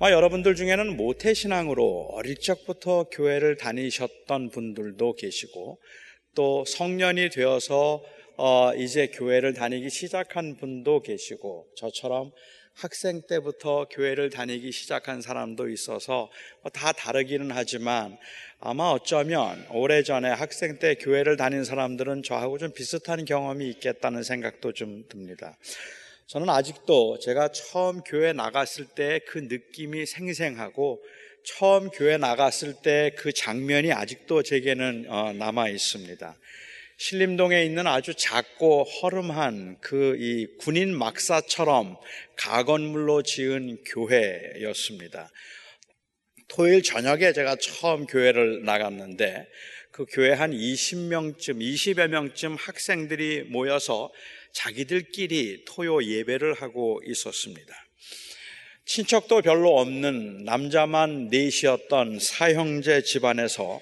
아마 여러분들 중에는 모태신앙으로 어릴 적부터 교회를 다니셨던 분들도 계시고 또 성년이 되어서 어, 이제 교회를 다니기 시작한 분도 계시고 저처럼 학생 때부터 교회를 다니기 시작한 사람도 있어서 다 다르기는 하지만 아마 어쩌면 오래전에 학생 때 교회를 다닌 사람들은 저하고 좀 비슷한 경험이 있겠다는 생각도 좀 듭니다. 저는 아직도 제가 처음 교회 나갔을 때 그 느낌이 생생하고 처음 교회 나갔을 때 그 장면이 아직도 제게는 어, 남아 있습니다. 신림동에 있는 아주 작고 허름한 그 이 군인 막사처럼 가건물로 지은 교회였습니다. 토요일 저녁에 제가 처음 교회를 나갔는데 그 교회 한 20명쯤, 20여 명쯤 학생들이 모여서 자기들끼리 토요 예배를 하고 있었습니다. 친척도 별로 없는 남자만 넷이었던 사형제 집안에서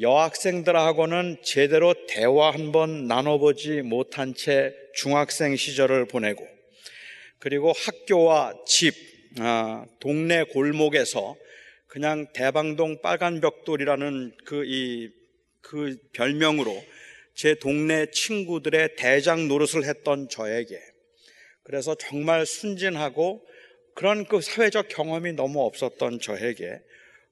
여학생들하고는 제대로 대화 한 번 나눠보지 못한 채 중학생 시절을 보내고 그리고 학교와 집, 아, 동네 골목에서 그냥 대방동 빨간 벽돌이라는 그, 이, 그 별명으로 제 동네 친구들의 대장 노릇을 했던 저에게 그래서 정말 순진하고 그런 그 사회적 경험이 너무 없었던 저에게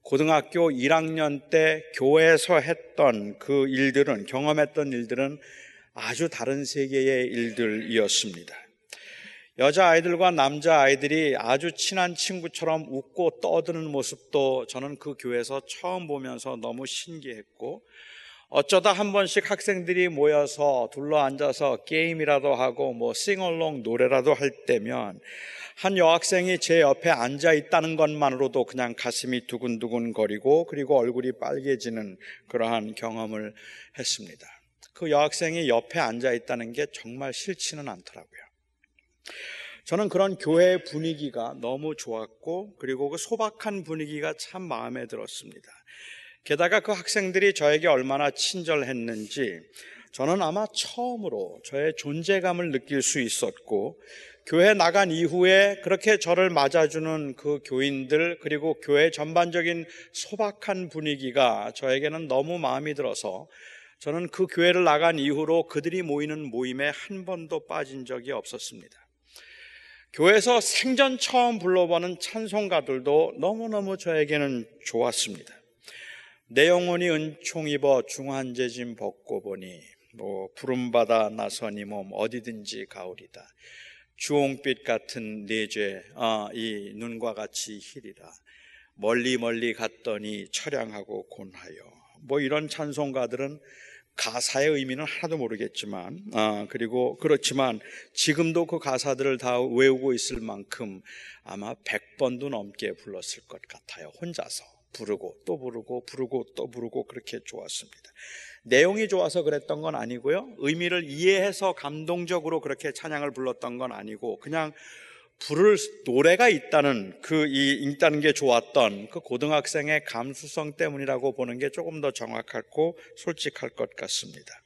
고등학교 1학년 때 교회에서 했던 그 일들은, 경험했던 일들은 아주 다른 세계의 일들이었습니다. 여자 아이들과 남자 아이들이 아주 친한 친구처럼 웃고 떠드는 모습도 저는 그 교회에서 처음 보면서 너무 신기했고, 어쩌다 한 번씩 학생들이 모여서 둘러 앉아서 게임이라도 하고 뭐 싱얼롱 노래라도 할 때면 한 여학생이 제 옆에 앉아 있다는 것만으로도 그냥 가슴이 두근두근 거리고 그리고 얼굴이 빨개지는 그러한 경험을 했습니다. 그 여학생이 옆에 앉아 있다는 게 정말 싫지는 않더라고요. 저는 그런 교회 분위기가 너무 좋았고 그리고 그 소박한 분위기가 참 마음에 들었습니다. 게다가 그 학생들이 저에게 얼마나 친절했는지 저는 아마 처음으로 저의 존재감을 느낄 수 있었고 교회 나간 이후에 그렇게 저를 맞아주는 그 교인들 그리고 교회 전반적인 소박한 분위기가 저에게는 너무 마음이 들어서 저는 그 교회를 나간 이후로 그들이 모이는 모임에 한 번도 빠진 적이 없었습니다. 교회에서 생전 처음 불러보는 찬송가들도 너무너무 저에게는 좋았습니다. 내 영혼이 은총 입어 중한제짐 벗고 보니 뭐 푸른바다 나서니 몸 어디든지 가오리다. 주홍빛 같은 내죄 아, 이 눈과 같이 희리라. 멀리 멀리 갔더니 처량하고 곤하여. 뭐 이런 찬송가들은 가사의 의미는 하나도 모르겠지만 아, 그리고 그렇지만 지금도 그 가사들을 다 외우고 있을 만큼 아마 100번도 넘게 불렀을 것 같아요 혼자서 부르고 또 부르고 부르고 또 부르고 그렇게 좋았습니다 내용이 좋아서 그랬던 건 아니고요. 의미를 이해해서 감동적으로 그렇게 찬양을 불렀던 건 아니고 그냥 부를 노래가 있다는 그 이 있다는 게 좋았던 그 고등학생의 감수성 때문이라고 보는 게 조금 더 정확하고 솔직할 것 같습니다.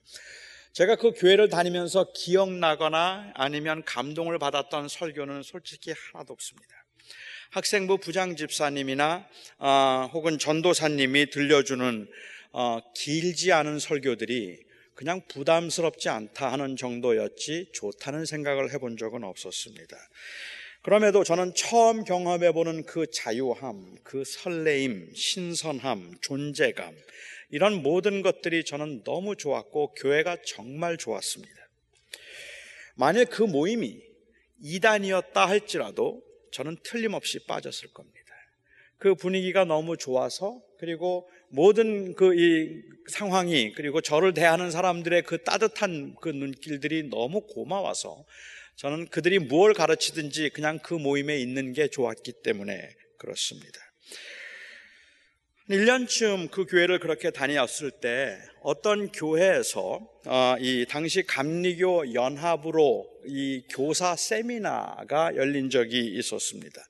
제가 그 교회를 다니면서 기억나거나 아니면 감동을 받았던 설교는 솔직히 하나도 없습니다. 학생부 부장 집사님이나 아, 혹은 전도사님이 들려주는 어, 길지 않은 설교들이 그냥 부담스럽지 않다 하는 정도였지 좋다는 생각을 해본 적은 없었습니다. 그럼에도 저는 처음 경험해보는 그 자유함, 그 설레임, 신선함, 존재감, 이런 모든 것들이 저는 너무 좋았고 교회가 정말 좋았습니다. 만일 그 모임이 이단이었다 할지라도 저는 틀림없이 빠졌을 겁니다. 그 분위기가 너무 좋아서 그리고 모든 그 이 상황이 그리고 저를 대하는 사람들의 그 따뜻한 그 눈길들이 너무 고마워서 저는 그들이 무엇 가르치든지 그냥 그 모임에 있는 게 좋았기 때문에 그렇습니다. 1년쯤 그 교회를 그렇게 다녔을 때 어떤 교회에서 어, 이 당시 감리교 연합으로 이 교사 세미나가 열린 적이 있었습니다.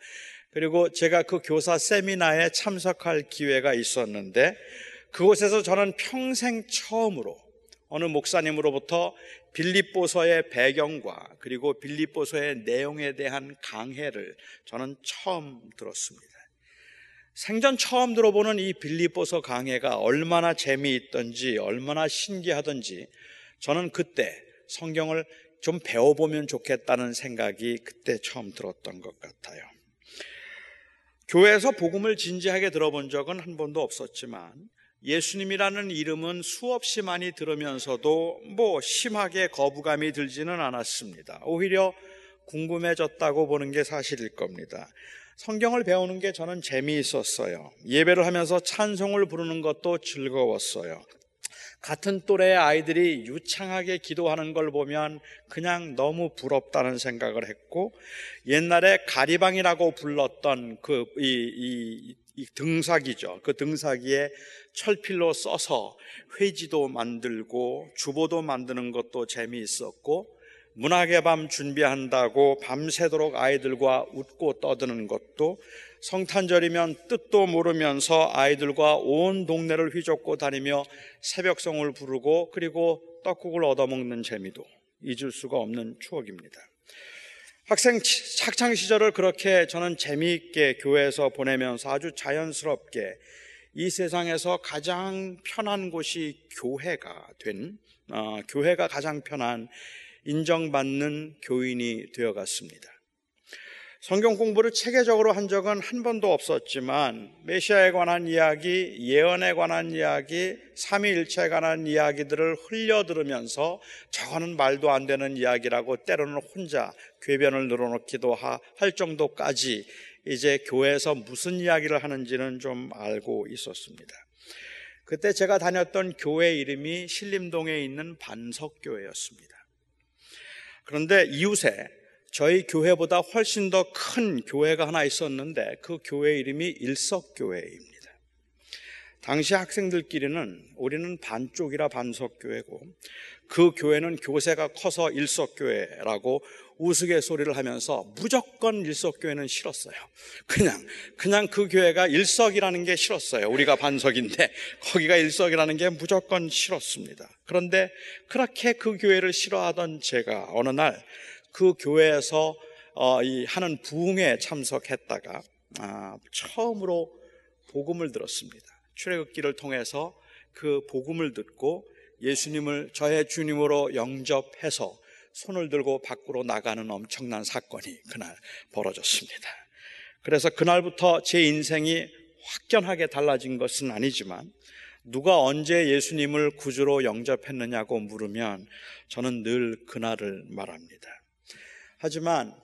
그리고 제가 그 교사 세미나에 참석할 기회가 있었는데 그곳에서 저는 평생 처음으로 어느 목사님으로부터 빌립보서의 배경과 그리고 빌립보서의 내용에 대한 강해를 저는 처음 들었습니다. 생전 처음 들어보는 이 빌립보서 강해가 얼마나 재미있던지 얼마나 신기하던지 저는 그때 성경을 좀 배워보면 좋겠다는 생각이 그때 처음 들었던 것 같아요. 교회에서 복음을 진지하게 들어본 적은 한 번도 없었지만 예수님이라는 이름은 수없이 많이 들으면서도 뭐 심하게 거부감이 들지는 않았습니다. 오히려 궁금해졌다고 보는 게 사실일 겁니다. 성경을 배우는 게 저는 재미있었어요. 예배를 하면서 찬송을 부르는 것도 즐거웠어요. 같은 또래의 아이들이 유창하게 기도하는 걸 보면 그냥 너무 부럽다는 생각을 했고 옛날에 가리방이라고 불렀던 그 이 이, 이 등사기죠. 그 등사기에 철필로 써서 회지도 만들고 주보도 만드는 것도 재미있었고 문학의 밤 준비한다고 밤새도록 아이들과 웃고 떠드는 것도 성탄절이면 뜻도 모르면서 아이들과 온 동네를 휘젓고 다니며 새벽성을 부르고 그리고 떡국을 얻어먹는 재미도 잊을 수가 없는 추억입니다. 학생 학창 시절을 그렇게 저는 재미있게 교회에서 보내면서 아주 자연스럽게 이 세상에서 가장 편한 곳이 교회가 된 어, 교회가 가장 편한 인정받는 교인이 되어갔습니다. 성경 공부를 체계적으로 한 적은 한 번도 없었지만 메시아에 관한 이야기, 예언에 관한 이야기, 삼위일체에 관한 이야기들을 흘려 들으면서 저거는 말도 안 되는 이야기라고 때로는 혼자 궤변을 늘어놓기도 할 정도까지 이제 교회에서 무슨 이야기를 하는지는 좀 알고 있었습니다. 그때 제가 다녔던 교회 이름이 신림동에 있는 반석교회였습니다. 그런데 이웃에 저희 교회보다 훨씬 더 큰 교회가 하나 있었는데 그 교회 이름이 일석교회입니다. 당시 학생들끼리는 우리는 반쪽이라 반석교회고 그 교회는 교세가 커서 일석교회라고 우스갯소리를 하면서 무조건 일석교회는 싫었어요. 그냥, 그냥 그 교회가 일석이라는 게 싫었어요. 우리가 반석인데 거기가 일석이라는 게 무조건 싫었습니다. 그런데 그렇게 그 교회를 싫어하던 제가 어느 날 그 교회에서 어, 이 하는 부흥에 참석했다가 아, 처음으로 복음을 들었습니다. 출애굽기를 통해서 그 복음을 듣고 예수님을 저의 주님으로 영접해서 손을 들고 밖으로 나가는 엄청난 사건이 그날 벌어졌습니다. 그래서 그날부터 제 인생이 확연하게 달라진 것은 아니지만 누가 언제 예수님을 구주로 영접했느냐고 물으면 저는 늘 그날을 말합니다. 하지만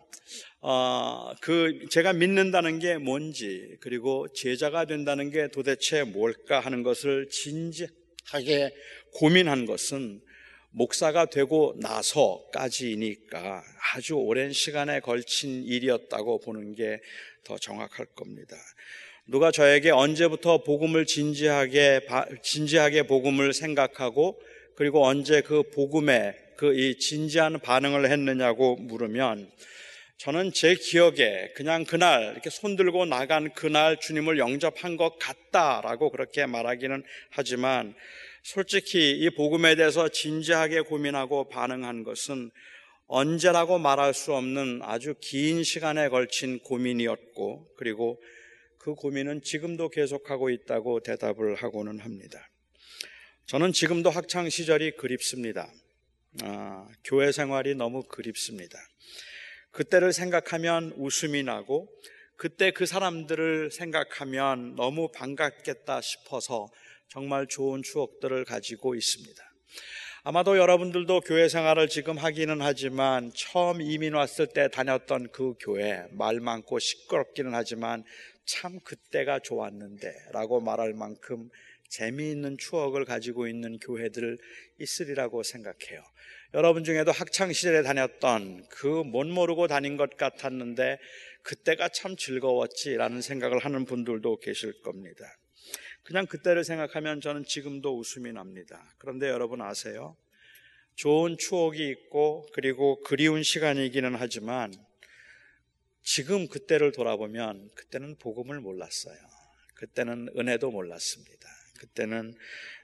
어, 그 제가 믿는다는 게 뭔지 그리고 제자가 된다는 게 도대체 뭘까 하는 것을 진지하게 고민한 것은 목사가 되고 나서까지니까 아주 오랜 시간에 걸친 일이었다고 보는 게 더 정확할 겁니다. 누가 저에게 언제부터 복음을 진지하게 진지하게 복음을 생각하고 그리고 언제 그 복음에 그 이 진지한 반응을 했느냐고 물으면 저는 제 기억에 그냥 그날 이렇게 손 들고 나간 그날 주님을 영접한 것 같다라고 그렇게 말하기는 하지만 솔직히 이 복음에 대해서 진지하게 고민하고 반응한 것은 언제라고 말할 수 없는 아주 긴 시간에 걸친 고민이었고 그리고 그 고민은 지금도 계속하고 있다고 대답을 하고는 합니다. 저는 지금도 학창 시절이 그립습니다. 아, 교회 생활이 너무 그립습니다. 그때를 생각하면 웃음이 나고 그때 그 사람들을 생각하면 너무 반갑겠다 싶어서 정말 좋은 추억들을 가지고 있습니다. 아마도 여러분들도 교회 생활을 지금 하기는 하지만 처음 이민 왔을 때 다녔던 그 교회 말 많고 시끄럽기는 하지만 참 그때가 좋았는데 라고 말할 만큼 재미있는 추억을 가지고 있는 교회들 있으리라고 생각해요. 여러분 중에도 학창 시절에 다녔던 그 못 모르고 다닌 것 같았는데 그때가 참 즐거웠지라는 생각을 하는 분들도 계실 겁니다. 그냥 그때를 생각하면 저는 지금도 웃음이 납니다. 그런데 여러분 아세요? 좋은 추억이 있고 그리고 그리운 시간이기는 하지만 지금 그때를 돌아보면 그때는 복음을 몰랐어요. 그때는 은혜도 몰랐습니다. 그때는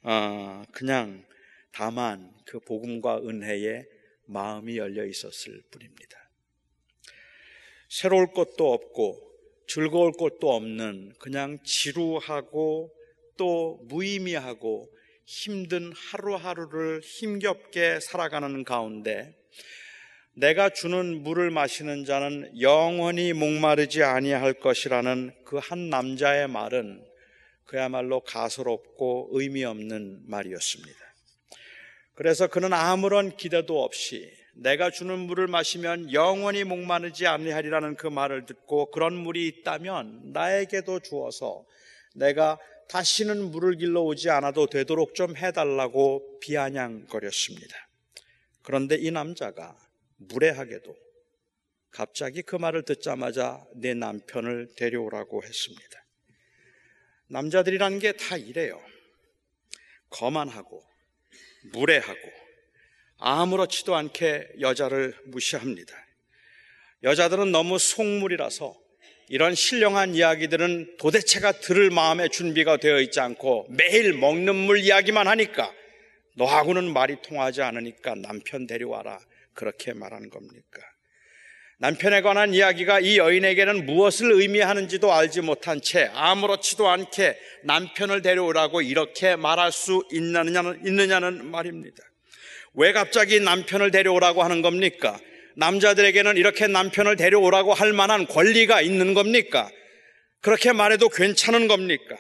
어 그냥 다만 그 복음과 은혜에 마음이 열려 있었을 뿐입니다. 새로울 것도 없고 즐거울 것도 없는 그냥 지루하고 또 무의미하고 힘든 하루하루를 힘겹게 살아가는 가운데 내가 주는 물을 마시는 자는 영원히 목마르지 아니할 것이라는 그 한 남자의 말은 그야말로 가소롭고 의미 없는 말이었습니다. 그래서 그는 아무런 기대도 없이 내가 주는 물을 마시면 영원히 목마르지 아니하리라는 그 말을 듣고 그런 물이 있다면 나에게도 주어서 내가 다시는 물을 길러 오지 않아도 되도록 좀 해달라고 비아냥거렸습니다. 그런데 이 남자가 무례하게도 갑자기 그 말을 듣자마자 내 남편을 데려오라고 했습니다. 남자들이라는 게 다 이래요. 거만하고, 무례하고, 아무렇지도 않게 여자를 무시합니다. 여자들은 너무 속물이라서 이런 신령한 이야기들은 도대체가 들을 마음의 준비가 되어 있지 않고 매일 먹는 물 이야기만 하니까 너하고는 말이 통하지 않으니까 남편 데려와라. 그렇게 말하는 겁니까? 남편에 관한 이야기가 이 여인에게는 무엇을 의미하는지도 알지 못한 채 아무렇지도 않게 남편을 데려오라고 이렇게 말할 수 있느냐는, 있느냐는 말입니다. 왜 갑자기 남편을 데려오라고 하는 겁니까? 남자들에게는 이렇게 남편을 데려오라고 할 만한 권리가 있는 겁니까? 그렇게 말해도 괜찮은 겁니까?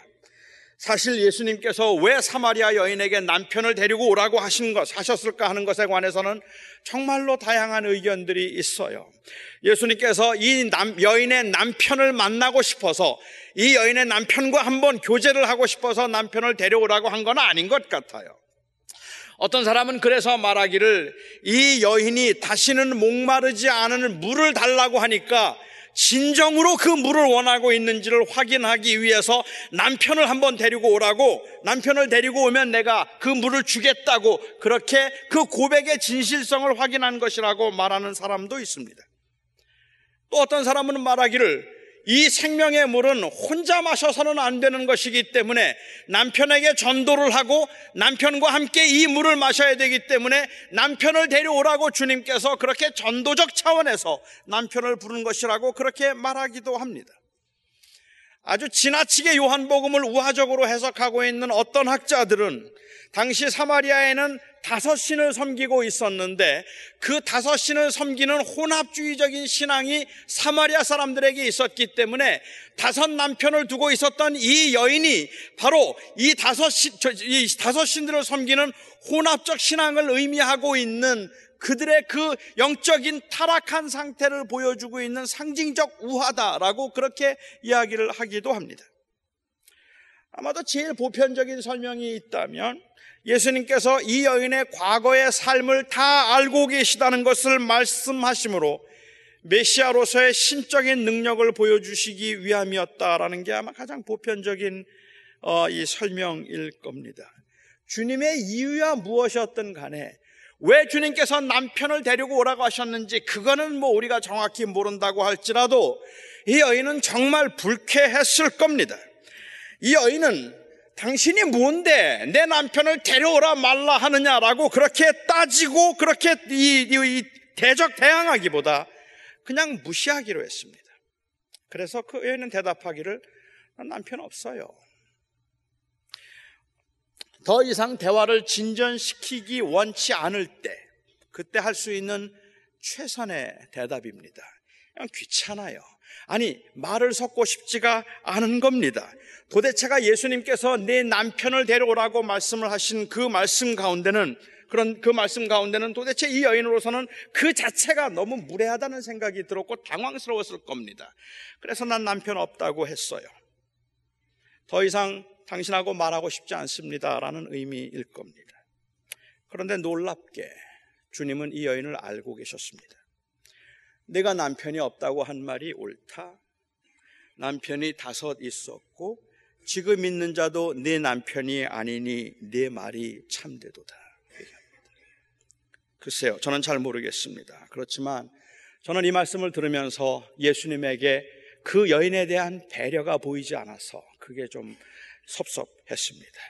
사실 예수님께서 왜 사마리아 여인에게 남편을 데리고 오라고 하신 것, 하셨을까 하는 것에 관해서는 정말로 다양한 의견들이 있어요. 예수님께서 이 남, 여인의 남편을 만나고 싶어서 이 여인의 남편과 한번 교제를 하고 싶어서 남편을 데려오라고 한 건 아닌 것 같아요. 어떤 사람은 그래서 말하기를 이 여인이 다시는 목마르지 않은 물을 달라고 하니까 진정으로 그 물을 원하고 있는지를 확인하기 위해서 남편을 한번 데리고 오라고 남편을 데리고 오면 내가 그 물을 주겠다고 그렇게 그 고백의 진실성을 확인한 것이라고 말하는 사람도 있습니다. 또 어떤 사람은 말하기를 이 생명의 물은 혼자 마셔서는 안 되는 것이기 때문에 남편에게 전도를 하고 남편과 함께 이 물을 마셔야 되기 때문에 남편을 데려오라고 주님께서 그렇게 전도적 차원에서 남편을 부른 것이라고 그렇게 말하기도 합니다. 아주 지나치게 요한복음을 우화적으로 해석하고 있는 어떤 학자들은 당시 사마리아에는 다섯 신을 섬기고 있었는데 그 다섯 신을 섬기는 혼합주의적인 신앙이 사마리아 사람들에게 있었기 때문에 다섯 남편을 두고 있었던 이 여인이 바로 이 다섯 신, 이 다섯 신들을 섬기는 혼합적 신앙을 의미하고 있는 그들의 그 영적인 타락한 상태를 보여주고 있는 상징적 우화다라고 그렇게 이야기를 하기도 합니다. 아마도 제일 보편적인 설명이 있다면 예수님께서 이 여인의 과거의 삶을 다 알고 계시다는 것을 말씀하시므로 메시아로서의 신적인 능력을 보여주시기 위함이었다라는 게 아마 가장 보편적인 어, 이 설명일 겁니다. 주님의 이유야 무엇이었든 간에 왜 주님께서 남편을 데리고 오라고 하셨는지 그거는 뭐 우리가 정확히 모른다고 할지라도 이 여인은 정말 불쾌했을 겁니다. 이 여인은 당신이 뭔데 내 남편을 데려오라 말라 하느냐라고 그렇게 따지고 그렇게 이, 이, 이 대적 대항하기보다 그냥 무시하기로 했습니다. 그래서 그 여인은 대답하기를 남편 없어요. 더 이상 대화를 진전시키기 원치 않을 때 그때 할 수 있는 최선의 대답입니다. 그냥 귀찮아요. 아니, 말을 섞고 싶지가 않은 겁니다. 도대체가 예수님께서 내 남편을 데려오라고 말씀을 하신 그 말씀 가운데는 그런 그 말씀 가운데는 도대체 이 여인으로서는 그 자체가 너무 무례하다는 생각이 들었고 당황스러웠을 겁니다. 그래서 난 남편 없다고 했어요. 더 이상 당신하고 말하고 싶지 않습니다라는 의미일 겁니다. 그런데 놀랍게 주님은 이 여인을 알고 계셨습니다. 내가 남편이 없다고 한 말이 옳다. 남편이 다섯 있었고 지금 있는 자도 내 남편이 아니니 내 말이 참되도다. 글쎄요, 저는 잘 모르겠습니다. 그렇지만 저는 이 말씀을 들으면서 예수님에게 그 여인에 대한 배려가 보이지 않아서 그게 좀 섭섭했습니다.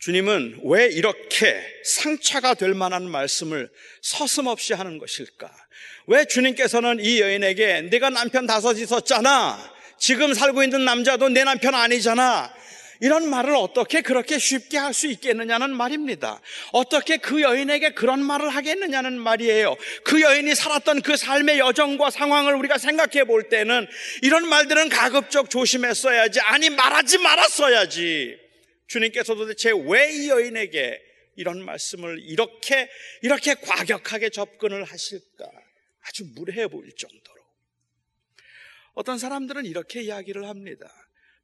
주님은 왜 이렇게 상처가 될 만한 말씀을 서슴없이 하는 것일까? 왜 주님께서는 이 여인에게 네가 남편 다섯 있었잖아. 지금 살고 있는 남자도 내 남편 아니잖아. 이런 말을 어떻게 그렇게 쉽게 할 수 있겠느냐는 말입니다. 어떻게 그 여인에게 그런 말을 하겠느냐는 말이에요. 그 여인이 살았던 그 삶의 여정과 상황을 우리가 생각해 볼 때는 이런 말들은 가급적 조심했어야지. 아니, 말하지 말았어야지. 주님께서 도 대체 왜 이 여인에게 이런 말씀을 이렇게, 이렇게 과격하게 접근을 하실까? 아주 무례해 보일 정도로. 어떤 사람들은 이렇게 이야기를 합니다.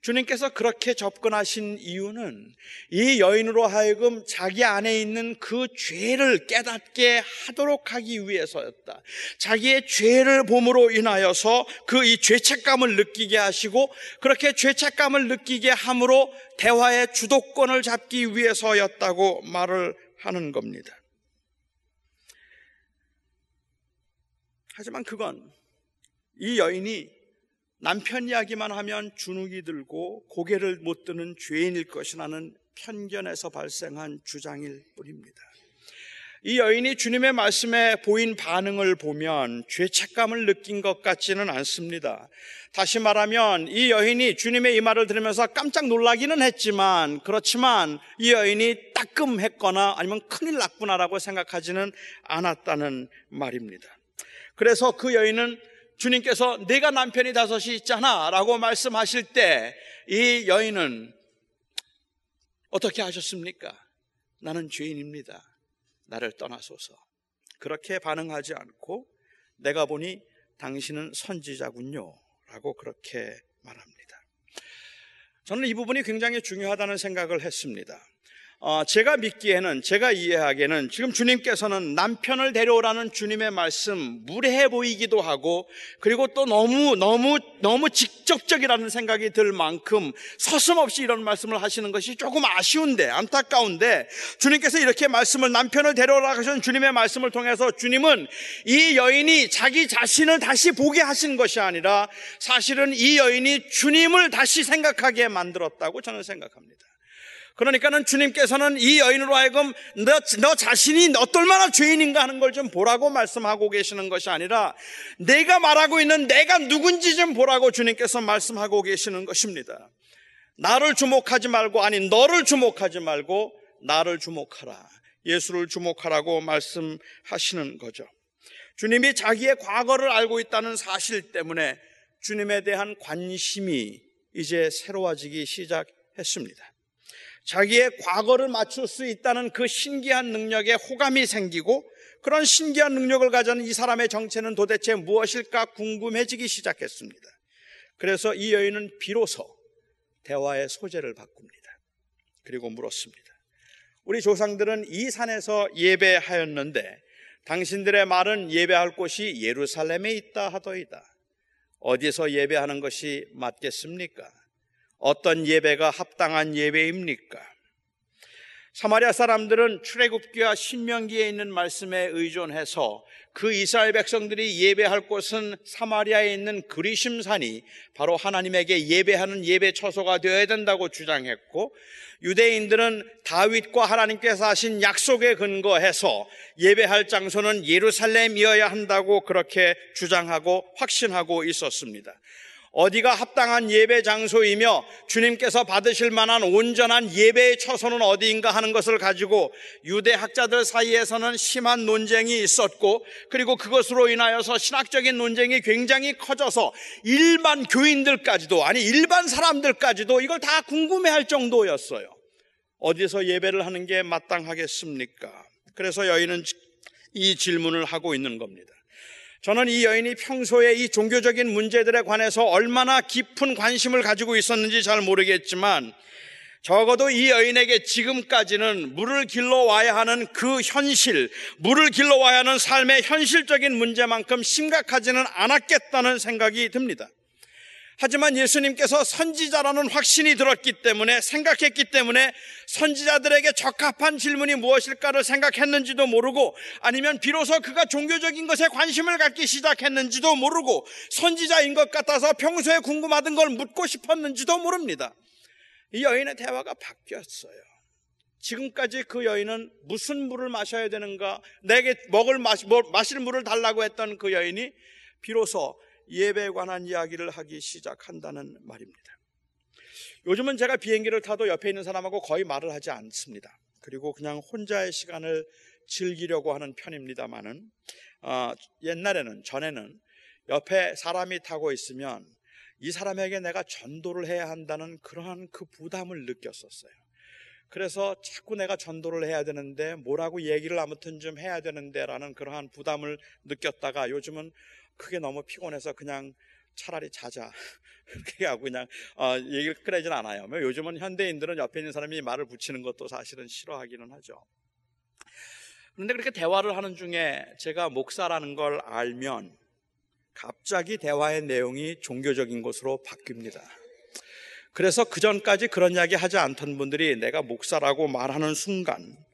주님께서 그렇게 접근하신 이유는 이 여인으로 하여금 자기 안에 있는 그 죄를 깨닫게 하도록 하기 위해서였다. 자기의 죄를 봄으로 인하여서 그 이 죄책감을 느끼게 하시고 그렇게 죄책감을 느끼게 함으로 대화의 주도권을 잡기 위해서였다고 말을 하는 겁니다. 하지만 그건 이 여인이 남편 이야기만 하면 주눅이 들고 고개를 못 드는 죄인일 것이라는 편견에서 발생한 주장일 뿐입니다. 이 여인이 주님의 말씀에 보인 반응을 보면 죄책감을 느낀 것 같지는 않습니다. 다시 말하면 이 여인이 주님의 이 말을 들으면서 깜짝 놀라기는 했지만 그렇지만 이 여인이 따끔했거나 아니면 큰일 났구나라고 생각하지는 않았다는 말입니다. 그래서 그 여인은 주님께서 내가 남편이 다섯이 있잖아 라고 말씀하실 때 이 여인은 어떻게 하셨습니까? 나는 죄인입니다. 나를 떠나소서. 그렇게 반응하지 않고 내가 보니 당신은 선지자군요. 라고 그렇게 말합니다. 저는 이 부분이 굉장히 중요하다는 생각을 했습니다. 어, 제가 믿기에는 제가 이해하기에는 지금 주님께서는 남편을 데려오라는 주님의 말씀 무례해 보이기도 하고 그리고 또 너무 너무 너무 직접적이라는 생각이 들 만큼 서슴없이 이런 말씀을 하시는 것이 조금 아쉬운데 안타까운데 주님께서 이렇게 말씀을 남편을 데려오라 하신 주님의 말씀을 통해서 주님은 이 여인이 자기 자신을 다시 보게 하신 것이 아니라 사실은 이 여인이 주님을 다시 생각하게 만들었다고 저는 생각합니다. 그러니까는 주님께서는 이 여인으로 하여금 너, 너 자신이 어떨만한 죄인인가 하는 걸 좀 보라고 말씀하고 계시는 것이 아니라 내가 말하고 있는 내가 누군지 좀 보라고 주님께서 말씀하고 계시는 것입니다. 나를 주목하지 말고 아니 너를 주목하지 말고 나를 주목하라. 예수를 주목하라고 말씀하시는 거죠. 주님이 자기의 과거를 알고 있다는 사실 때문에 주님에 대한 관심이 이제 새로워지기 시작했습니다. 자기의 과거를 맞출 수 있다는 그 신기한 능력에 호감이 생기고 그런 신기한 능력을 가진 이 사람의 정체는 도대체 무엇일까 궁금해지기 시작했습니다. 그래서 이 여인은 비로소 대화의 소재를 바꿉니다. 그리고 물었습니다. 우리 조상들은 이 산에서 예배하였는데 당신들의 말은 예배할 곳이 예루살렘에 있다 하더이다. 어디서 예배하는 것이 맞겠습니까? 어떤 예배가 합당한 예배입니까? 사마리아 사람들은 출애굽기와 신명기에 있는 말씀에 의존해서 그 이스라엘 백성들이 예배할 곳은 사마리아에 있는 그리심산이 바로 하나님에게 예배하는 예배 처소가 되어야 된다고 주장했고 유대인들은 다윗과 하나님께서 하신 약속에 근거해서 예배할 장소는 예루살렘이어야 한다고 그렇게 주장하고 확신하고 있었습니다. 어디가 합당한 예배 장소이며 주님께서 받으실 만한 온전한 예배의 처소는 어디인가 하는 것을 가지고 유대 학자들 사이에서는 심한 논쟁이 있었고 그리고 그것으로 인하여서 신학적인 논쟁이 굉장히 커져서 일반 교인들까지도 아니 일반 사람들까지도 이걸 다 궁금해할 정도였어요. 어디서 예배를 하는 게 마땅하겠습니까? 그래서 여인은 이 질문을 하고 있는 겁니다. 저는 이 여인이 평소에 이 종교적인 문제들에 관해서 얼마나 깊은 관심을 가지고 있었는지 잘 모르겠지만 적어도 이 여인에게 지금까지는 물을 길러 와야 하는 그 현실, 물을 길러 와야 하는 삶의 현실적인 문제만큼 심각하지는 않았겠다는 생각이 듭니다. 하지만 예수님께서 선지자라는 확신이 들었기 때문에 생각했기 때문에 선지자들에게 적합한 질문이 무엇일까를 생각했는지도 모르고 아니면 비로소 그가 종교적인 것에 관심을 갖기 시작했는지도 모르고 선지자인 것 같아서 평소에 궁금하던 걸 묻고 싶었는지도 모릅니다. 이 여인의 대화가 바뀌었어요. 지금까지 그 여인은 무슨 물을 마셔야 되는가, 내게 먹을 마시, 뭐, 마실 물을 달라고 했던 그 여인이 비로소 예배에 관한 이야기를 하기 시작한다는 말입니다. 요즘은 제가 비행기를 타도 옆에 있는 사람하고 거의 말을 하지 않습니다. 그리고 그냥 혼자의 시간을 즐기려고 하는 편입니다만은 어, 옛날에는 전에는 옆에 사람이 타고 있으면 이 사람에게 내가 전도를 해야 한다는 그러한 그 부담을 느꼈었어요. 그래서 자꾸 내가 전도를 해야 되는데 뭐라고 얘기를 아무튼 좀 해야 되는데라는 그러한 부담을 느꼈다가 요즘은 그게 너무 피곤해서 그냥 차라리 자자 그렇게 하고 그냥 어, 얘기를 꺼내진 않아요. 뭐 요즘은 현대인들은 옆에 있는 사람이 말을 붙이는 것도 사실은 싫어하기는 하죠. 그런데 그렇게 대화를 하는 중에 제가 목사라는 걸 알면 갑자기 대화의 내용이 종교적인 것으로 바뀝니다. 그래서 그 전까지 그런 이야기 하지 않던 분들이 내가 목사라고 말하는 순간 어,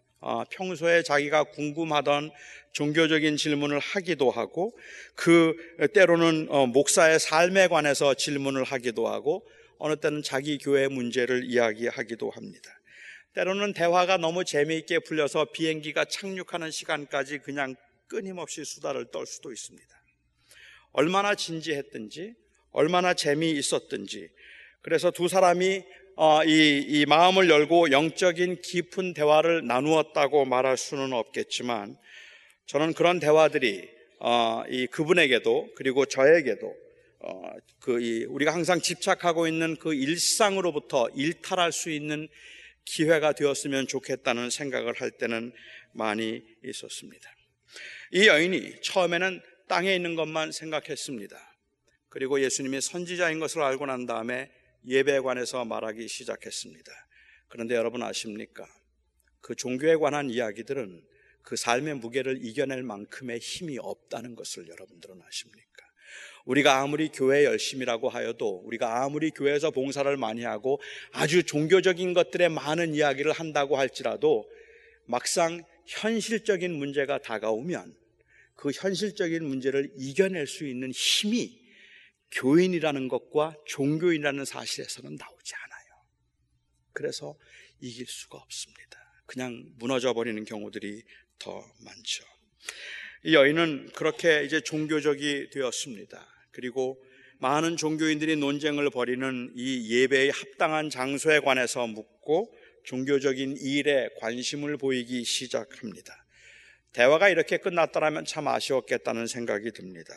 평소에 자기가 궁금하던 종교적인 질문을 하기도 하고 그 때로는 어, 목사의 삶에 관해서 질문을 하기도 하고 어느 때는 자기 교회 문제를 이야기하기도 합니다. 때로는 대화가 너무 재미있게 풀려서 비행기가 착륙하는 시간까지 그냥 끊임없이 수다를 떨 수도 있습니다. 얼마나 진지했든지 얼마나 재미있었든지 그래서 두 사람이 어, 이, 이 마음을 열고 영적인 깊은 대화를 나누었다고 말할 수는 없겠지만 저는 그런 대화들이 어, 이 그분에게도 그리고 저에게도 어, 그 이, 우리가 항상 집착하고 있는 그 일상으로부터 일탈할 수 있는 기회가 되었으면 좋겠다는 생각을 할 때는 많이 있었습니다. 이 여인이 처음에는 땅에 있는 것만 생각했습니다. 그리고 예수님이 선지자인 것을 알고 난 다음에 예배에 관해서 말하기 시작했습니다. 그런데 여러분 아십니까? 그 종교에 관한 이야기들은 그 삶의 무게를 이겨낼 만큼의 힘이 없다는 것을 여러분들은 아십니까? 우리가 아무리 교회 열심이라고 하여도 우리가 아무리 교회에서 봉사를 많이 하고 아주 종교적인 것들에 많은 이야기를 한다고 할지라도 막상 현실적인 문제가 다가오면 그 현실적인 문제를 이겨낼 수 있는 힘이 교인이라는 것과 종교인이라는 사실에서는 나오지 않아요. 그래서 이길 수가 없습니다. 그냥 무너져 버리는 경우들이 더 많죠. 이 여인은 그렇게 이제 종교적이 되었습니다. 그리고 많은 종교인들이 논쟁을 벌이는 이 예배의 합당한 장소에 관해서 묻고 종교적인 일에 관심을 보이기 시작합니다. 대화가 이렇게 끝났더라면 참 아쉬웠겠다는 생각이 듭니다.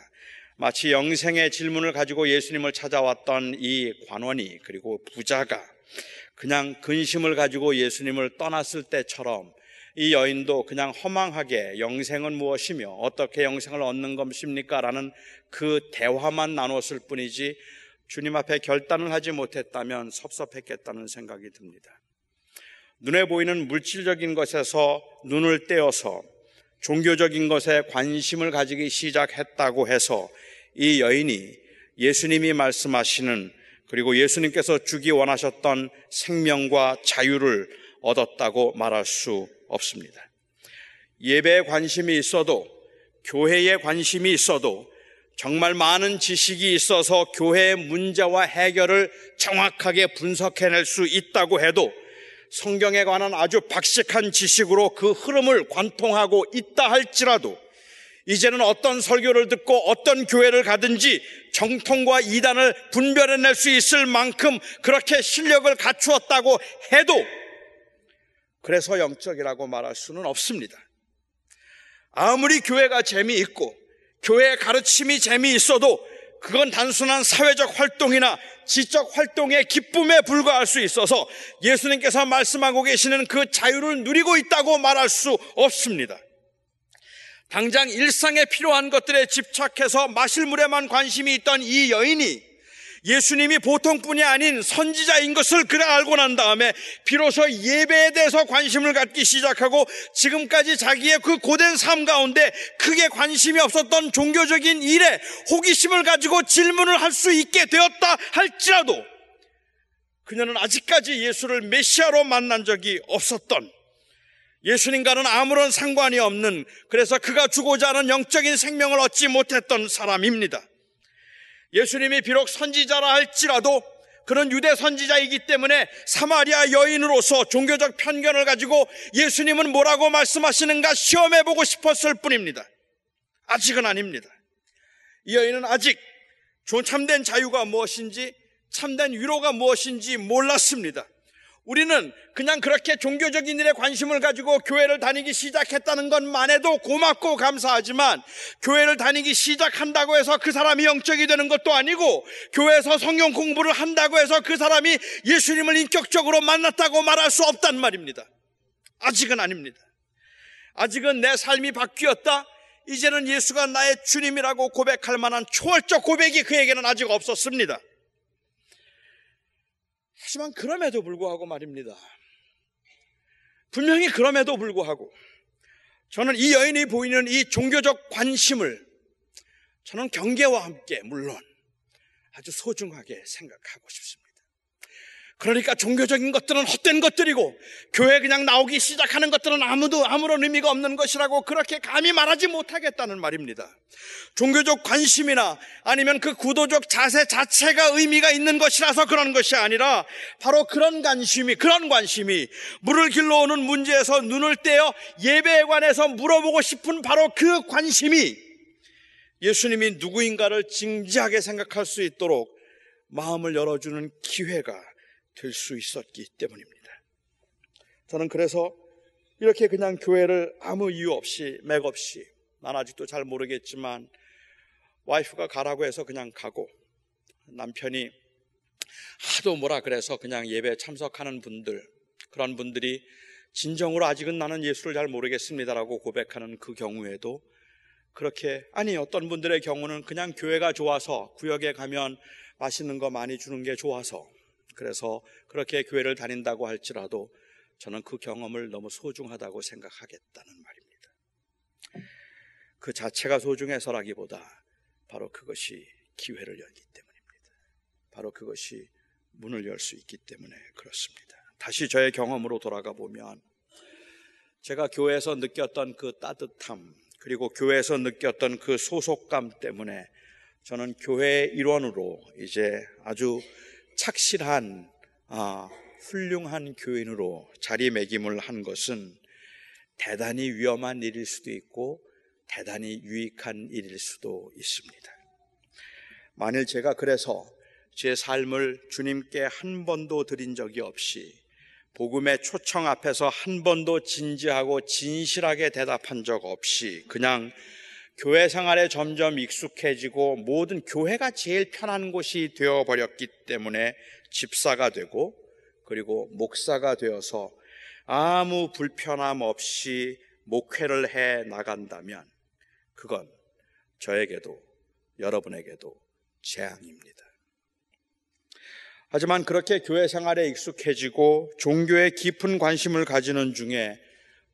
마치 영생의 질문을 가지고 예수님을 찾아왔던 이 관원이 그리고 부자가 그냥 근심을 가지고 예수님을 떠났을 때처럼 이 여인도 그냥 허망하게 영생은 무엇이며 어떻게 영생을 얻는 것입니까? 라는 그 대화만 나눴을 뿐이지 주님 앞에 결단을 하지 못했다면 섭섭했겠다는 생각이 듭니다. 눈에 보이는 물질적인 것에서 눈을 떼어서 종교적인 것에 관심을 가지기 시작했다고 해서 이 여인이 예수님이 말씀하시는 그리고 예수님께서 주기 원하셨던 생명과 자유를 얻었다고 말할 수 없습니다. 예배에 관심이 있어도 교회에 관심이 있어도 정말 많은 지식이 있어서 교회의 문제와 해결을 정확하게 분석해낼 수 있다고 해도 성경에 관한 아주 박식한 지식으로 그 흐름을 관통하고 있다 할지라도 이제는 어떤 설교를 듣고 어떤 교회를 가든지 정통과 이단을 분별해낼 수 있을 만큼 그렇게 실력을 갖추었다고 해도 그래서 영적이라고 말할 수는 없습니다. 아무리 교회가 재미있고 교회의 가르침이 재미있어도 그건 단순한 사회적 활동이나 지적 활동의 기쁨에 불과할 수 있어서 예수님께서 말씀하고 계시는 그 자유를 누리고 있다고 말할 수 없습니다. 당장 일상에 필요한 것들에 집착해서 마실 물에만 관심이 있던 이 여인이 예수님이 보통뿐이 아닌 선지자인 것을 그래 알고 난 다음에 비로소 예배에 대해서 관심을 갖기 시작하고 지금까지 자기의 그 고된 삶 가운데 크게 관심이 없었던 종교적인 일에 호기심을 가지고 질문을 할 수 있게 되었다 할지라도 그녀는 아직까지 예수를 메시아로 만난 적이 없었던 예수님과는 아무런 상관이 없는 그래서 그가 주고자 하는 영적인 생명을 얻지 못했던 사람입니다. 예수님이 비록 선지자라 할지라도 그런 유대 선지자이기 때문에 사마리아 여인으로서 종교적 편견을 가지고 예수님은 뭐라고 말씀하시는가 시험해 보고 싶었을 뿐입니다. 아직은 아닙니다. 이 여인은 아직 참된 자유가 무엇인지, 참된 위로가 무엇인지 몰랐습니다. 우리는 그냥 그렇게 종교적인 일에 관심을 가지고 교회를 다니기 시작했다는 것만 해도 고맙고 감사하지만 교회를 다니기 시작한다고 해서 그 사람이 영적이 되는 것도 아니고 교회에서 성경 공부를 한다고 해서 그 사람이 예수님을 인격적으로 만났다고 말할 수 없단 말입니다. 아직은 아닙니다. 아직은 내 삶이 바뀌었다. 이제는 예수가 나의 주님이라고 고백할 만한 초월적 고백이 그에게는 아직 없었습니다. 하지만 그럼에도 불구하고 말입니다. 분명히 그럼에도 불구하고 저는 이 여인이 보이는 이 종교적 관심을 저는 경계와 함께 물론 아주 소중하게 생각하고 싶습니다. 그러니까 종교적인 것들은 헛된 것들이고 교회 그냥 나오기 시작하는 것들은 아무도 아무런 의미가 없는 것이라고 그렇게 감히 말하지 못하겠다는 말입니다. 종교적 관심이나 아니면 그 구도적 자세 자체가 의미가 있는 것이라서 그런 것이 아니라 바로 그런 관심이 그런 관심이 물을 길러오는 문제에서 눈을 떼어 예배에 관해서 물어보고 싶은 바로 그 관심이 예수님이 누구인가를 진지하게 생각할 수 있도록 마음을 열어주는 기회가 될수 있었기 때문입니다. 저는 그래서 이렇게 그냥 교회를 아무 이유 없이 맥 없이 난 아직도 잘 모르겠지만 와이프가 가라고 해서 그냥 가고 남편이 하도 뭐라 그래서 그냥 예배 참석하는 분들 그런 분들이 진정으로 아직은 나는 예수를 잘 모르겠습니다라고 고백하는 그 경우에도 그렇게 아니 어떤 분들의 경우는 그냥 교회가 좋아서 구역에 가면 맛있는 거 많이 주는 게 좋아서 그래서 그렇게 교회를 다닌다고 할지라도 저는 그 경험을 너무 소중하다고 생각하겠다는 말입니다. 그 자체가 소중해서라기보다 바로 그것이 기회를 열기 때문입니다. 바로 그것이 문을 열 수 있기 때문에 그렇습니다. 다시 저의 경험으로 돌아가 보면 제가 교회에서 느꼈던 그 따뜻함 그리고 교회에서 느꼈던 그 소속감 때문에 저는 교회의 일원으로 이제 아주 착실한 아, 훌륭한 교인으로 자리매김을 한 것은 대단히 위험한 일일 수도 있고 대단히 유익한 일일 수도 있습니다. 만일 제가 그래서 제 삶을 주님께 한 번도 드린 적이 없이 복음의 초청 앞에서 한 번도 진지하고 진실하게 대답한 적 없이 그냥 교회 생활에 점점 익숙해지고 모든 교회가 제일 편한 곳이 되어버렸기 때문에 집사가 되고 그리고 목사가 되어서 아무 불편함 없이 목회를 해 나간다면 그건 저에게도 여러분에게도 재앙입니다. 하지만 그렇게 교회 생활에 익숙해지고 종교에 깊은 관심을 가지는 중에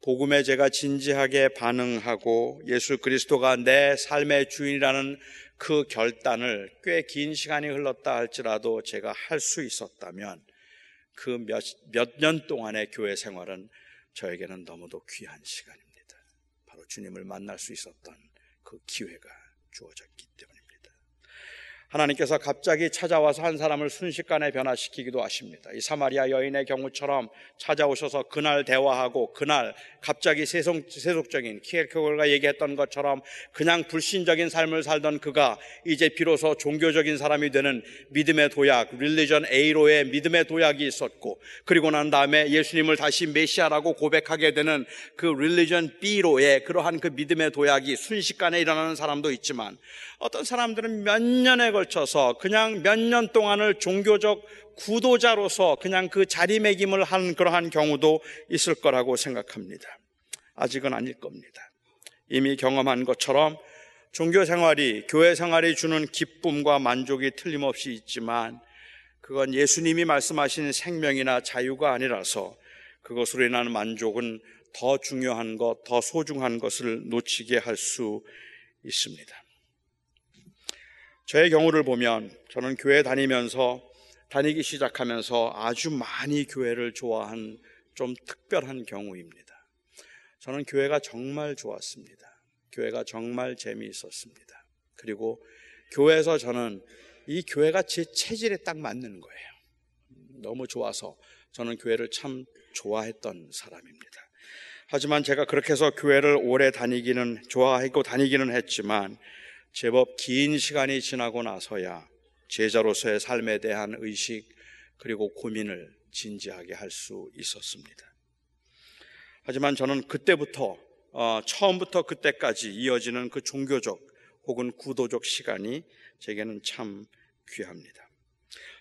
복음에 제가 진지하게 반응하고 예수 그리스도가 내 삶의 주인이라는 그 결단을 꽤 긴 시간이 흘렀다 할지라도 제가 할 수 있었다면 그 몇, 몇년 동안의 교회 생활은 저에게는 너무도 귀한 시간입니다. 바로 주님을 만날 수 있었던 그 기회가 주어졌기 때문입니다. 하나님께서 갑자기 찾아와서 한 사람을 순식간에 변화시키기도 하십니다. 이 사마리아 여인의 경우처럼 찾아오셔서 그날 대화하고 그날 갑자기 세속, 세속적인 키엘크골가 얘기했던 것처럼 그냥 불신적인 삶을 살던 그가 이제 비로소 종교적인 사람이 되는 믿음의 도약, 릴리전 A로의 믿음의 도약이 있었고 그리고 난 다음에 예수님을 다시 메시아라고 고백하게 되는 그 릴리전 B로의 그러한 그 믿음의 도약이 순식간에 일어나는 사람도 있지만 어떤 사람들은 몇 년에 걸쳐서 그냥 몇 년 동안을 종교적 구도자로서 그냥 그 자리매김을 한 그러한 경우도 있을 거라고 생각합니다. 아직은 아닐 겁니다. 이미 경험한 것처럼 종교 생활이, 교회 생활이 주는 기쁨과 만족이 틀림없이 있지만 그건 예수님이 말씀하신 생명이나 자유가 아니라서 그것으로 인한 만족은 더 중요한 것, 더 소중한 것을 놓치게 할 수 있습니다. 저의 경우를 보면 저는 교회 다니면서 다니기 시작하면서 아주 많이 교회를 좋아한 좀 특별한 경우입니다. 저는 교회가 정말 좋았습니다. 교회가 정말 재미있었습니다. 그리고 교회에서 저는 이 교회가 제 체질에 딱 맞는 거예요. 너무 좋아서 저는 교회를 참 좋아했던 사람입니다. 하지만 제가 그렇게 해서 교회를 오래 다니기는 좋아하고 다니기는 했지만 제법 긴 시간이 지나고 나서야 제자로서의 삶에 대한 의식 그리고 고민을 진지하게 할 수 있었습니다. 하지만 저는 그때부터 어, 처음부터 그때까지 이어지는 그 종교적 혹은 구도적 시간이 제게는 참 귀합니다.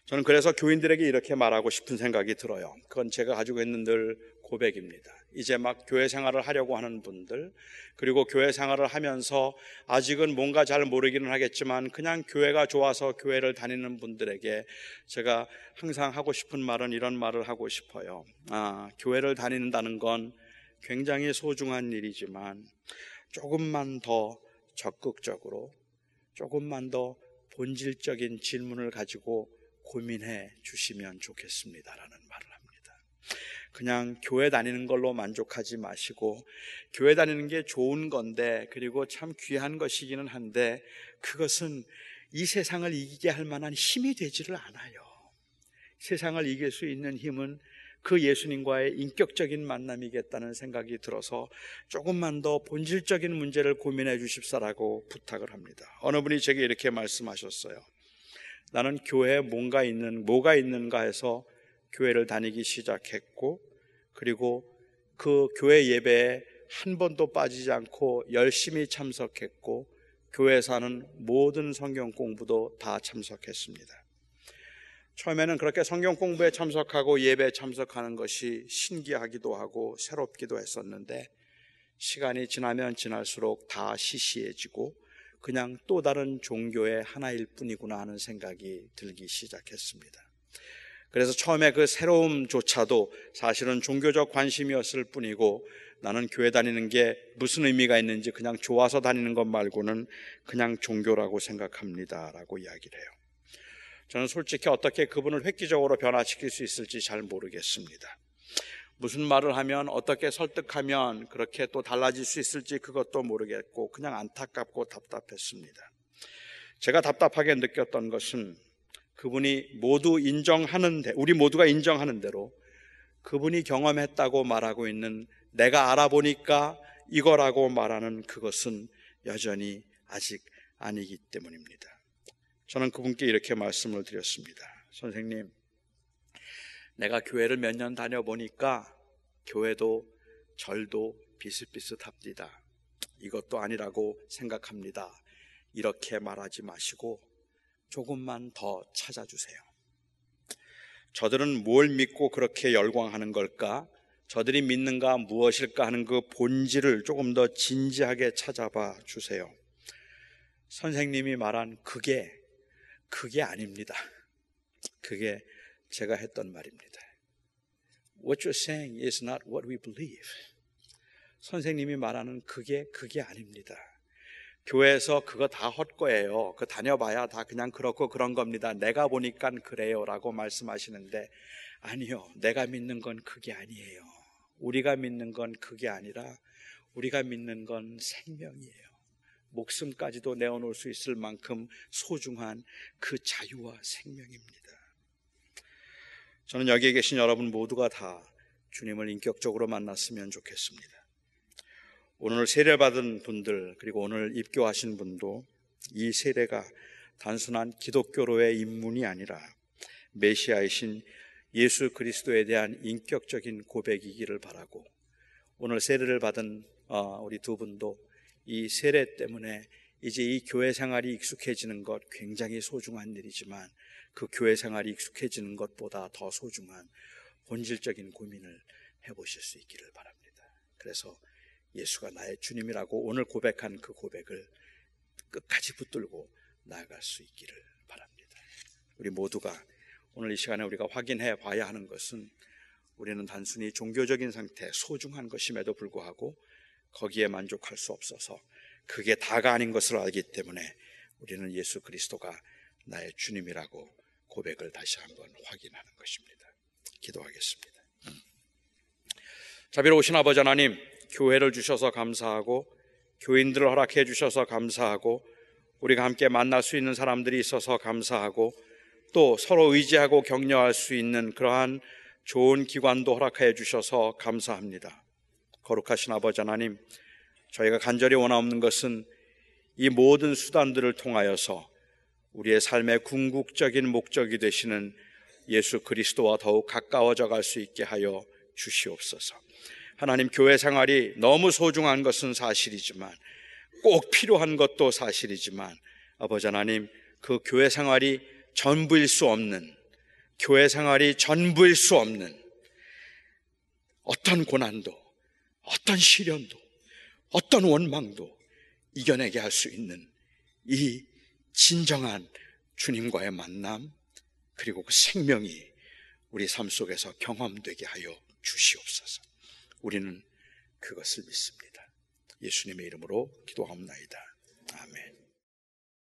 저는 그래서 교인들에게 이렇게 말하고 싶은 생각이 들어요. 그건 제가 가지고 있는 늘 고백입니다. 이제 막 교회 생활을 하려고 하는 분들, 그리고 교회 생활을 하면서 아직은 뭔가 잘 모르기는 하겠지만 그냥 교회가 좋아서 교회를 다니는 분들에게 제가 항상 하고 싶은 말은 이런 말을 하고 싶어요. 아, 교회를 다닌다는 건 굉장히 소중한 일이지만 조금만 더 적극적으로, 조금만 더 본질적인 질문을 가지고 고민해 주시면 좋겠습니다라는 말을 합니다. 그냥 교회 다니는 걸로 만족하지 마시고 교회 다니는 게 좋은 건데 그리고 참 귀한 것이기는 한데 그것은 이 세상을 이기게 할 만한 힘이 되지를 않아요. 세상을 이길 수 있는 힘은 그 예수님과의 인격적인 만남이겠다는 생각이 들어서 조금만 더 본질적인 문제를 고민해 주십사라고 부탁을 합니다. 어느 분이 제게 이렇게 말씀하셨어요. 나는 교회에 뭔가 있는, 뭐가 있는가 해서 교회를 다니기 시작했고, 그리고 그 교회 예배에 한 번도 빠지지 않고 열심히 참석했고, 교회에서 하는 모든 성경 공부도 다 참석했습니다. 처음에는 그렇게 성경 공부에 참석하고 예배에 참석하는 것이 신기하기도 하고 새롭기도 했었는데, 시간이 지나면 지날수록 다 시시해지고, 그냥 또 다른 종교의 하나일 뿐이구나 하는 생각이 들기 시작했습니다. 그래서 처음에 그 새로움조차도 사실은 종교적 관심이었을 뿐이고 나는 교회 다니는 게 무슨 의미가 있는지 그냥 좋아서 다니는 것 말고는 그냥 종교라고 생각합니다. 라고 이야기를 해요. 저는 솔직히 어떻게 그분을 획기적으로 변화시킬 수 있을지 잘 모르겠습니다. 무슨 말을 하면 어떻게 설득하면 그렇게 또 달라질 수 있을지 그것도 모르겠고 그냥 안타깝고 답답했습니다. 제가 답답하게 느꼈던 것은 그분이 모두 인정하는 데, 우리 모두가 인정하는 대로 그분이 경험했다고 말하고 있는 내가 알아보니까 이거라고 말하는 그것은 여전히 아직 아니기 때문입니다. 저는 그분께 이렇게 말씀을 드렸습니다. 선생님, 내가 교회를 몇 년 다녀보니까 교회도 절도 비슷비슷합니다. 이것도 아니라고 생각합니다. 이렇게 말하지 마시고 조금만 더 찾아주세요. 저들은 뭘 믿고 그렇게 열광하는 걸까? 저들이 믿는가 무엇일까 하는 그 본질을 조금 더 진지하게 찾아봐 주세요. 선생님이 말한 그게, 그게 아닙니다. 그게 제가 했던 말입니다. What you're saying is not what we believe. 선생님이 말하는 그게 그게 아닙니다. 교회에서 그거 다 헛거예요. 그 다녀봐야 다 그냥 그렇고 그런 겁니다. 내가 보니까 그래요 라고 말씀하시는데 아니요. 내가 믿는 건 그게 아니에요. 우리가 믿는 건 그게 아니라 우리가 믿는 건 생명이에요. 목숨까지도 내어놓을 수 있을 만큼 소중한 그 자유와 생명입니다. 저는 여기에 계신 여러분 모두가 다 주님을 인격적으로 만났으면 좋겠습니다. 오늘 세례받은 분들, 그리고 오늘 입교하신 분도 이 세례가 단순한 기독교로의 입문이 아니라 메시아이신 예수 그리스도에 대한 인격적인 고백이기를 바라고 오늘 세례를 받은 어, 우리 두 분도 이 세례 때문에 이제 이 교회 생활이 익숙해지는 것 굉장히 소중한 일이지만 그 교회 생활이 익숙해지는 것보다 더 소중한 본질적인 고민을 해보실 수 있기를 바랍니다. 그래서 예수가 나의 주님이라고 오늘 고백한 그 고백을 끝까지 붙들고 나아갈 수 있기를 바랍니다. 우리 모두가 오늘 이 시간에 우리가 확인해 봐야 하는 것은 우리는 단순히 종교적인 상태, 소중한 것임에도 불구하고 거기에 만족할 수 없어서 그게 다가 아닌 것을 알기 때문에 우리는 예수 그리스도가 나의 주님이라고 고백을 다시 한번 확인하는 것입니다. 기도하겠습니다. 자비로우신 아버지 하나님, 교회를 주셔서 감사하고 교인들을 허락해 주셔서 감사하고 우리가 함께 만날 수 있는 사람들이 있어서 감사하고 또 서로 의지하고 격려할 수 있는 그러한 좋은 기관도 허락해 주셔서 감사합니다. 거룩하신 아버지 하나님, 저희가 간절히 원하옵는 것은 이 모든 수단들을 통하여서 우리의 삶의 궁극적인 목적이 되시는 예수 그리스도와 더욱 가까워져 갈 수 있게 하여 주시옵소서. 하나님 교회 생활이 너무 소중한 것은 사실이지만 꼭 필요한 것도 사실이지만 아버지 하나님 그 교회 생활이 전부일 수 없는 교회 생활이 전부일 수 없는 어떤 고난도 어떤 시련도 어떤 원망도 이겨내게 할 수 있는 이 진정한 주님과의 만남 그리고 그 생명이 우리 삶 속에서 경험되게 하여 주시옵소서. 우리는 그것을 믿습니다. 예수님의 이름으로 기도합니다. 아멘.